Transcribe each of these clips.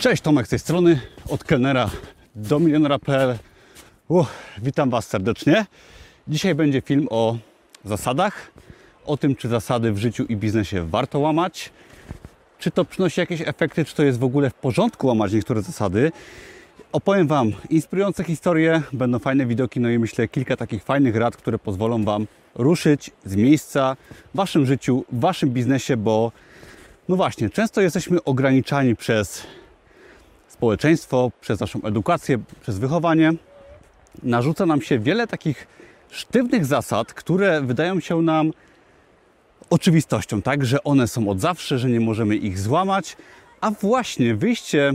Cześć, Tomek z tej strony, od kelnera do milionera.pl. Witam Was serdecznie. Dzisiaj będzie film o zasadach, o tym, czy zasady w życiu i biznesie warto łamać, czy to przynosi jakieś efekty, czy to jest w ogóle w porządku łamać niektóre zasady. Opowiem Wam inspirujące historie, będą fajne widoki, no i myślę kilka takich fajnych rad, które pozwolą Wam ruszyć z miejsca w Waszym życiu, w Waszym biznesie, bo no właśnie, często jesteśmy ograniczani przez społeczeństwo, przez naszą edukację, przez wychowanie. Narzuca nam się wiele takich sztywnych zasad, które wydają się nam oczywistością, tak, że one są od zawsze, że nie możemy ich złamać, a właśnie wyjście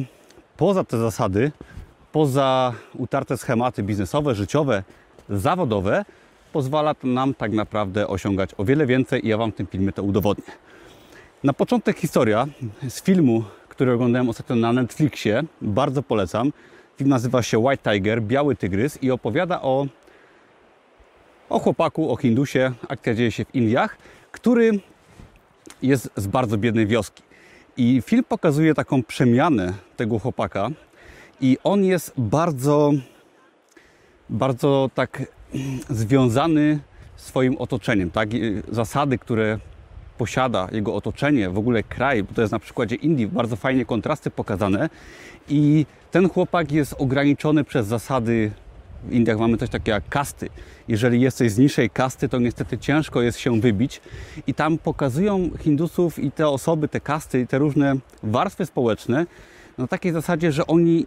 poza te zasady, poza utarte schematy biznesowe, życiowe, zawodowe, pozwala nam tak naprawdę osiągać o wiele więcej i ja Wam w tym filmie to udowodnię. Na początek historia z filmu, który oglądałem ostatnio na Netflixie, bardzo polecam. Film nazywa się White Tiger, Biały Tygrys i opowiada o, o chłopaku, o Hindusie, akcja dzieje się w Indiach, który jest z bardzo biednej wioski. I film pokazuje taką przemianę tego chłopaka i on jest bardzo, bardzo tak związany swoim otoczeniem, tak? Zasady, które posiada jego otoczenie, w ogóle kraj, bo to jest na przykładzie Indii bardzo fajnie kontrasty pokazane i ten chłopak jest ograniczony przez zasady w Indiach mamy coś takiego jak kasty. Jeżeli jesteś z niższej kasty, to niestety ciężko jest się wybić. I tam pokazują Hindusów i te osoby, te kasty, te różne warstwy społeczne na takiej zasadzie, że oni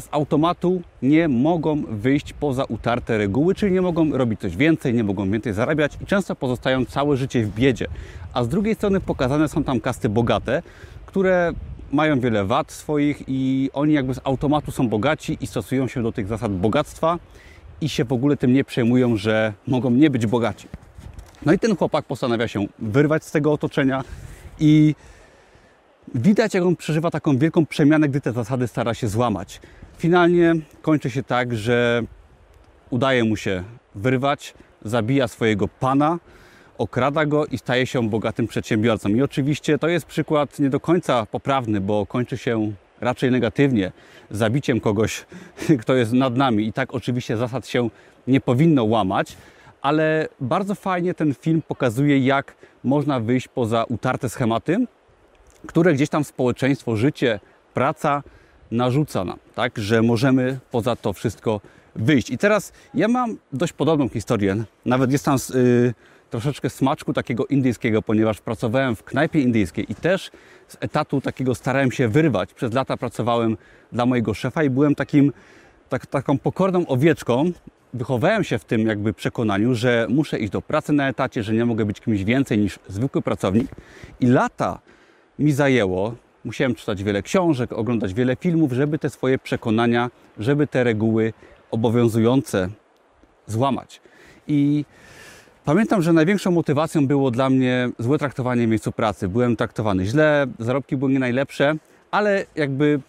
z automatu nie mogą wyjść poza utarte reguły, czyli nie mogą robić coś więcej, nie mogą więcej zarabiać i często pozostają całe życie w biedzie. A z drugiej strony pokazane są tam kasty bogate, które mają wiele wad swoich i oni jakby z automatu są bogaci i stosują się do tych zasad bogactwa i się w ogóle tym nie przejmują, że mogą nie być bogaci. No i ten chłopak postanawia się wyrwać z tego otoczenia i widać, jak on przeżywa taką wielką przemianę, gdy te zasady stara się złamać. Finalnie kończy się tak, że udaje mu się wyrwać, zabija swojego pana, okrada go i staje się bogatym przedsiębiorcą. I oczywiście to jest przykład nie do końca poprawny, bo kończy się raczej negatywnie, zabiciem kogoś, kto jest nad nami. I tak oczywiście zasad się nie powinno łamać, ale bardzo fajnie ten film pokazuje, jak można wyjść poza utarte schematy, które gdzieś tam społeczeństwo, życie, praca narzuca nam, tak, że możemy poza to wszystko wyjść. I teraz ja mam dość podobną historię, nawet jest tam yy, troszeczkę smaczku takiego indyjskiego, ponieważ pracowałem w knajpie indyjskiej i też z etatu takiego starałem się wyrwać. Przez lata pracowałem dla mojego szefa i byłem takim, tak, taką pokorną owieczką. Wychowałem się w tym jakby przekonaniu, że muszę iść do pracy na etacie, że nie mogę być kimś więcej niż zwykły pracownik. I lata mi zajęło, musiałem czytać wiele książek, oglądać wiele filmów, żeby te swoje przekonania, żeby te reguły obowiązujące złamać. I Pamiętam, że największą motywacją było dla mnie złe traktowanie w miejscu pracy. Byłem traktowany źle, zarobki były nie najlepsze, ale jakby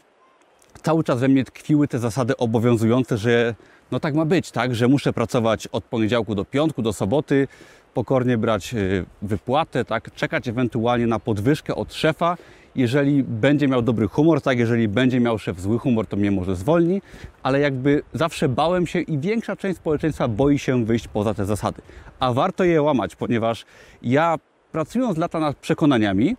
cały czas we mnie tkwiły te zasady obowiązujące, że no tak ma być, tak, że muszę pracować od poniedziałku do piątku, do soboty, pokornie brać y, wypłatę, tak, czekać ewentualnie na podwyżkę od szefa jeżeli będzie miał dobry humor, tak, jeżeli będzie miał szef zły humor, to mnie może zwolni, ale jakby zawsze bałem się i większa część społeczeństwa boi się wyjść poza te zasady. A warto je łamać, ponieważ ja pracując lata nad przekonaniami,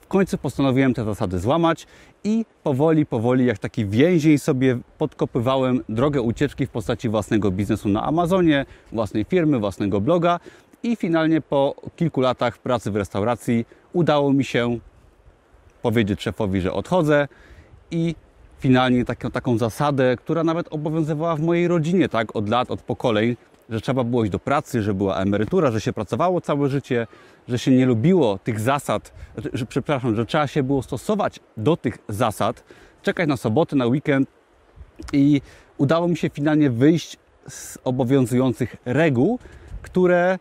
w końcu postanowiłem te zasady złamać i powoli, powoli, jak taki więzień sobie podkopywałem drogę ucieczki w postaci własnego biznesu na Amazonie, własnej firmy, własnego bloga i finalnie po kilku latach pracy w restauracji udało mi się powiedzieć szefowi, że odchodzę i finalnie taką, taką zasadę, która nawet obowiązywała w mojej rodzinie, tak, od lat, od pokoleń, że trzeba było iść do pracy, że była emerytura, że się pracowało całe życie, że się nie lubiło tych zasad, że, przepraszam, że trzeba się było stosować do tych zasad, czekać na soboty, na weekend i udało mi się finalnie wyjść z obowiązujących reguł, które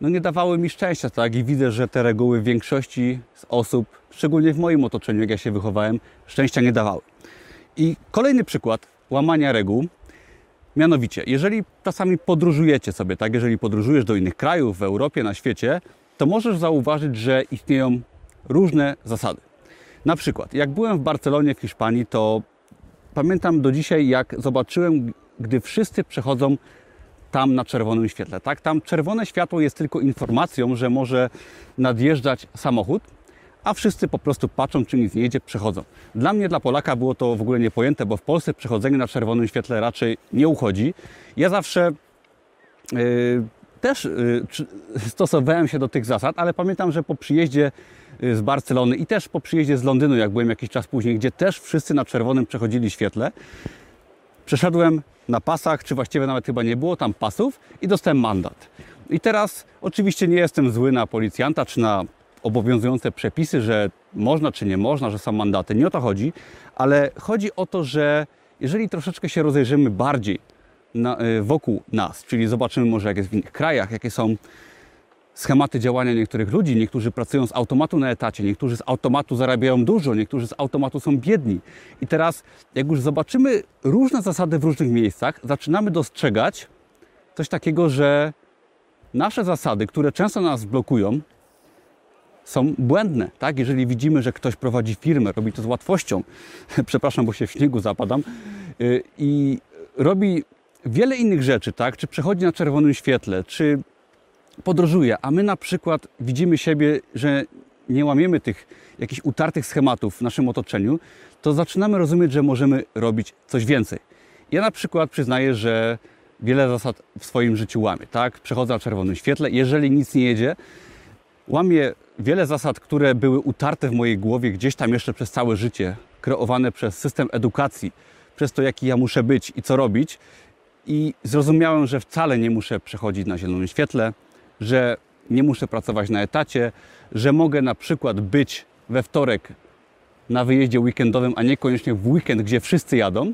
no nie dawały mi szczęścia, tak? I widzę, że te reguły w większości z osób, szczególnie w moim otoczeniu, jak ja się wychowałem, szczęścia nie dawały. I kolejny przykład łamania reguł, mianowicie, jeżeli czasami podróżujecie sobie, tak? Jeżeli podróżujesz do innych krajów w Europie, na świecie, to możesz zauważyć, że istnieją różne zasady. Na przykład, jak byłem w Barcelonie w Hiszpanii, to pamiętam do dzisiaj, jak zobaczyłem, gdy wszyscy przechodzą tam na czerwonym świetle. Tak? Tam czerwone światło jest tylko informacją, że może nadjeżdżać samochód, a wszyscy po prostu patrzą, czy nic nie jedzie, przechodzą. Dla mnie, dla Polaka było to w ogóle niepojęte, bo w Polsce przechodzenie na czerwonym świetle raczej nie uchodzi. Ja zawsze yy, też yy, stosowałem się do tych zasad, ale pamiętam, że po przyjeździe y, z Barcelony i też po przyjeździe z Londynu, jak byłem jakiś czas później, gdzie też wszyscy na czerwonym przechodzili świetle, przeszedłem na pasach, czy właściwie nawet chyba nie było tam pasów i dostałem mandat. I teraz oczywiście nie jestem zły na policjanta, czy na obowiązujące przepisy, że można czy nie można, że są mandaty. Nie o to chodzi, ale chodzi o to, że jeżeli troszeczkę się rozejrzymy bardziej na, y, wokół nas, czyli zobaczymy może jak jest w innych krajach, jakie są schematy działania niektórych ludzi. Niektórzy pracują z automatu na etacie, niektórzy z automatu zarabiają dużo, niektórzy z automatu są biedni. I teraz, jak już zobaczymy różne zasady w różnych miejscach, zaczynamy dostrzegać coś takiego, że nasze zasady, które często nas blokują, są błędne. Tak? Jeżeli widzimy, że ktoś prowadzi firmę, robi to z łatwością, przepraszam, bo się w śniegu zapadam, yy, i robi wiele innych rzeczy, tak? czy przechodzi na czerwonym świetle, czy podróżuje, a my na przykład widzimy siebie, że nie łamiemy tych jakichś utartych schematów w naszym otoczeniu, to zaczynamy rozumieć, że możemy robić coś więcej. Ja na przykład przyznaję, że wiele zasad w swoim życiu łamię, tak? Przechodzę na czerwonym świetle, jeżeli nic nie jedzie, łamię wiele zasad, które były utarte w mojej głowie gdzieś tam jeszcze przez całe życie, kreowane przez system edukacji, przez to, jaki ja muszę być i co robić. I zrozumiałem, że wcale nie muszę przechodzić na zielonym świetle, że nie muszę pracować na etacie, że mogę na przykład być we wtorek na wyjeździe weekendowym, a niekoniecznie w weekend, gdzie wszyscy jadą.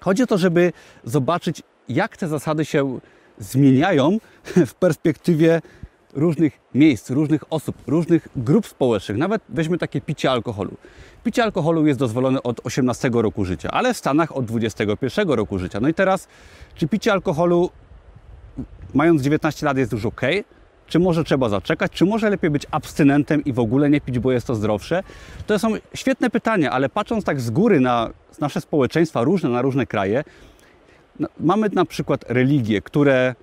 Chodzi o to, żeby zobaczyć, jak te zasady się zmieniają w perspektywie różnych miejsc, różnych osób, różnych grup społecznych. Nawet weźmy takie picie alkoholu. Picie alkoholu jest dozwolone od 18 roku życia, ale w Stanach od 21 roku życia. No i teraz, czy picie alkoholu mając 19 lat jest już ok? Czy może trzeba zaczekać? Czy może lepiej być abstynentem i w ogóle nie pić, bo jest to zdrowsze? To są świetne pytania, ale patrząc tak z góry na nasze społeczeństwa różne, na różne kraje, no, mamy na przykład religie, które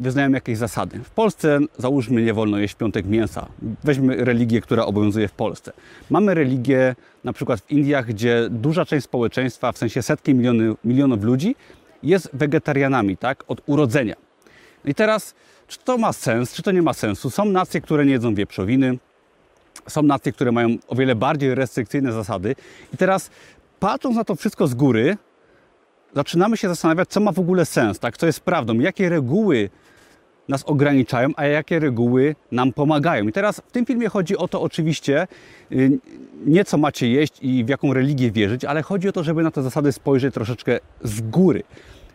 wyznają jakieś zasady. W Polsce załóżmy nie wolno jeść w piątek mięsa. Weźmy religię, która obowiązuje w Polsce. Mamy religię na przykład w Indiach, gdzie duża część społeczeństwa, w sensie setki miliony, milionów ludzi jest wegetarianami, tak, od urodzenia. I teraz, czy to ma sens, czy to nie ma sensu? Są nacje, które nie jedzą wieprzowiny, są nacje, które mają o wiele bardziej restrykcyjne zasady. I teraz, patrząc na to wszystko z góry, zaczynamy się zastanawiać, co ma w ogóle sens, tak? co jest prawdą, jakie reguły nas ograniczają, a jakie reguły nam pomagają. I teraz w tym filmie chodzi o to oczywiście y, nie co macie jeść i w jaką religię wierzyć, ale chodzi o to, żeby na te zasady spojrzeć troszeczkę z góry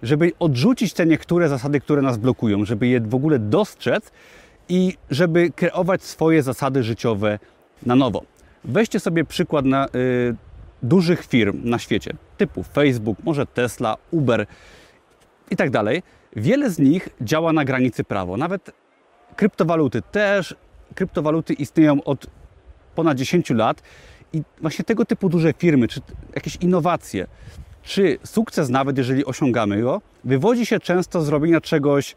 żeby odrzucić te niektóre zasady, które nas blokują, żeby je w ogóle dostrzec i żeby kreować swoje zasady życiowe na nowo. Weźcie sobie przykład na, y, dużych firm na świecie, typu Facebook, może Tesla, Uber i tak dalej. Wiele z nich działa na granicy prawa. Nawet kryptowaluty też. Kryptowaluty istnieją od ponad 10 lat i właśnie tego typu duże firmy, czy jakieś innowacje, czy sukces, nawet jeżeli osiągamy go, wywodzi się często z robienia czegoś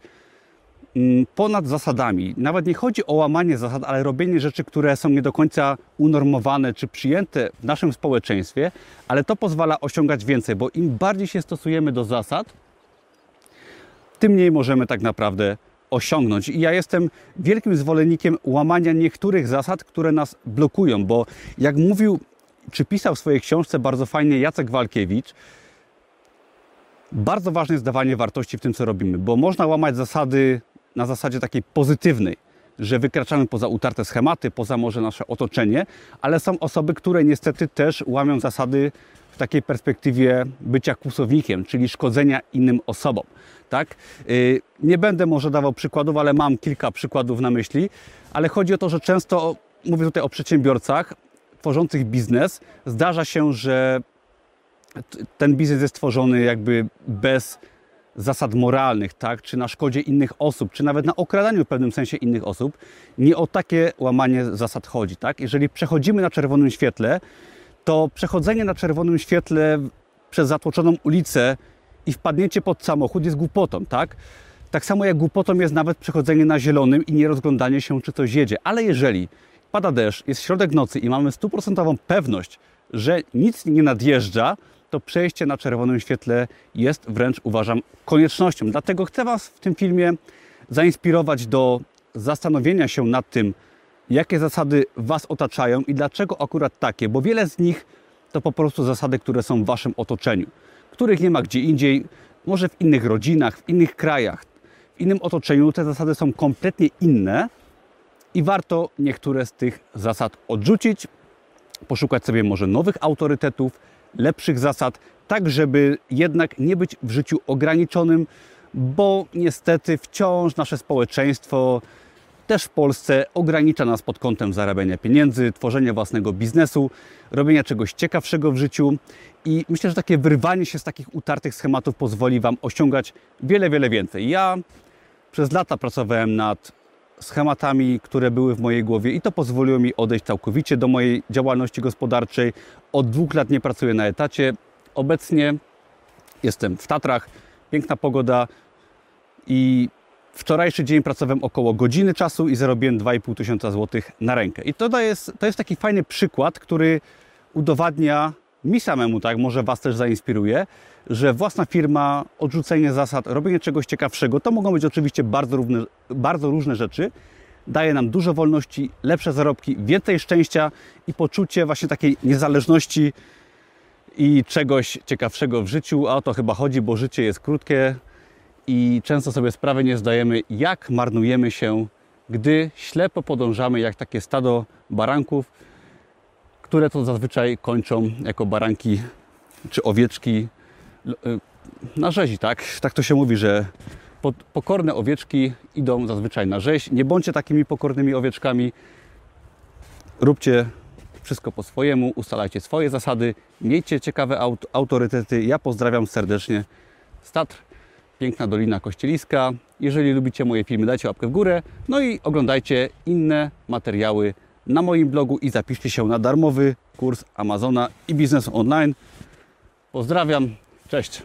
ponad zasadami. Nawet nie chodzi o łamanie zasad, ale robienie rzeczy, które są nie do końca unormowane czy przyjęte w naszym społeczeństwie, ale to pozwala osiągać więcej, bo im bardziej się stosujemy do zasad, tym mniej możemy tak naprawdę osiągnąć. I ja jestem wielkim zwolennikiem łamania niektórych zasad, które nas blokują, bo jak mówił czy pisał w swojej książce bardzo fajnie Jacek Walkiewicz, bardzo ważne jest dawanie wartości w tym, co robimy, bo można łamać zasady na zasadzie takiej pozytywnej, że wykraczamy poza utarte schematy, poza może nasze otoczenie, ale są osoby, które niestety też łamią zasady w takiej perspektywie bycia kłusownikiem, czyli szkodzenia innym osobom. Tak? Y, nie będę może dawał przykładów, ale mam kilka przykładów na myśli, ale chodzi o to, że często, mówię tutaj o przedsiębiorcach, tworzących biznes, zdarza się, że ten biznes jest tworzony jakby bez zasad moralnych, tak? czy na szkodzie innych osób, czy nawet na okradaniu w pewnym sensie innych osób. Nie o takie łamanie zasad chodzi. Tak? Jeżeli przechodzimy na czerwonym świetle, to przechodzenie na czerwonym świetle przez zatłoczoną ulicę i wpadnięcie pod samochód jest głupotą, tak? Tak samo jak głupotą jest nawet przechodzenie na zielonym i nie rozglądanie się, czy coś jedzie. Ale jeżeli pada deszcz, jest środek nocy i mamy stuprocentową pewność, że nic nie nadjeżdża, to przejście na czerwonym świetle jest wręcz, uważam, koniecznością. Dlatego chcę Was w tym filmie zainspirować do zastanowienia się nad tym, jakie zasady Was otaczają i dlaczego akurat takie, bo wiele z nich to po prostu zasady, które są w Waszym otoczeniu, których nie ma gdzie indziej, może w innych rodzinach, w innych krajach, w innym otoczeniu te zasady są kompletnie inne i warto niektóre z tych zasad odrzucić, poszukać sobie może nowych autorytetów, lepszych zasad, tak żeby jednak nie być w życiu ograniczonym, bo niestety wciąż nasze społeczeństwo też w Polsce ogranicza nas pod kątem zarabiania pieniędzy, tworzenia własnego biznesu, robienia czegoś ciekawszego w życiu. I myślę, że takie wyrwanie się z takich utartych schematów pozwoli Wam osiągać wiele, wiele więcej. Ja przez lata pracowałem nad schematami, które były w mojej głowie i to pozwoliło mi odejść całkowicie do mojej działalności gospodarczej. Od dwóch lat nie pracuję na etacie. Obecnie jestem w Tatrach, piękna pogoda i wczorajszy dzień pracowałem około godziny czasu i zarobiłem 2,5 tysiąca złotych na rękę. I to jest, to jest taki fajny przykład, który udowadnia mi samemu, tak, może Was też zainspiruje, że własna firma, odrzucenie zasad, robienie czegoś ciekawszego, to mogą być oczywiście bardzo, równe, bardzo różne rzeczy, daje nam dużo wolności, lepsze zarobki, więcej szczęścia i poczucie właśnie takiej niezależności i czegoś ciekawszego w życiu, a o to chyba chodzi, bo życie jest krótkie i często sobie sprawy nie zdajemy, jak marnujemy się, gdy ślepo podążamy jak takie stado baranków, które to zazwyczaj kończą jako baranki czy owieczki y, na rzezi, tak? Tak to się mówi, że pokorne owieczki idą zazwyczaj na rzeź. Nie bądźcie takimi pokornymi owieczkami. Róbcie wszystko po swojemu, ustalajcie swoje zasady, miejcie ciekawe aut autorytety. Ja pozdrawiam serdecznie z Tatr, piękna Dolina Kościeliska. Jeżeli lubicie moje filmy, dajcie łapkę w górę. No i oglądajcie inne materiały na moim blogu i zapiszcie się na darmowy kurs Amazona i biznesu online. Pozdrawiam, cześć!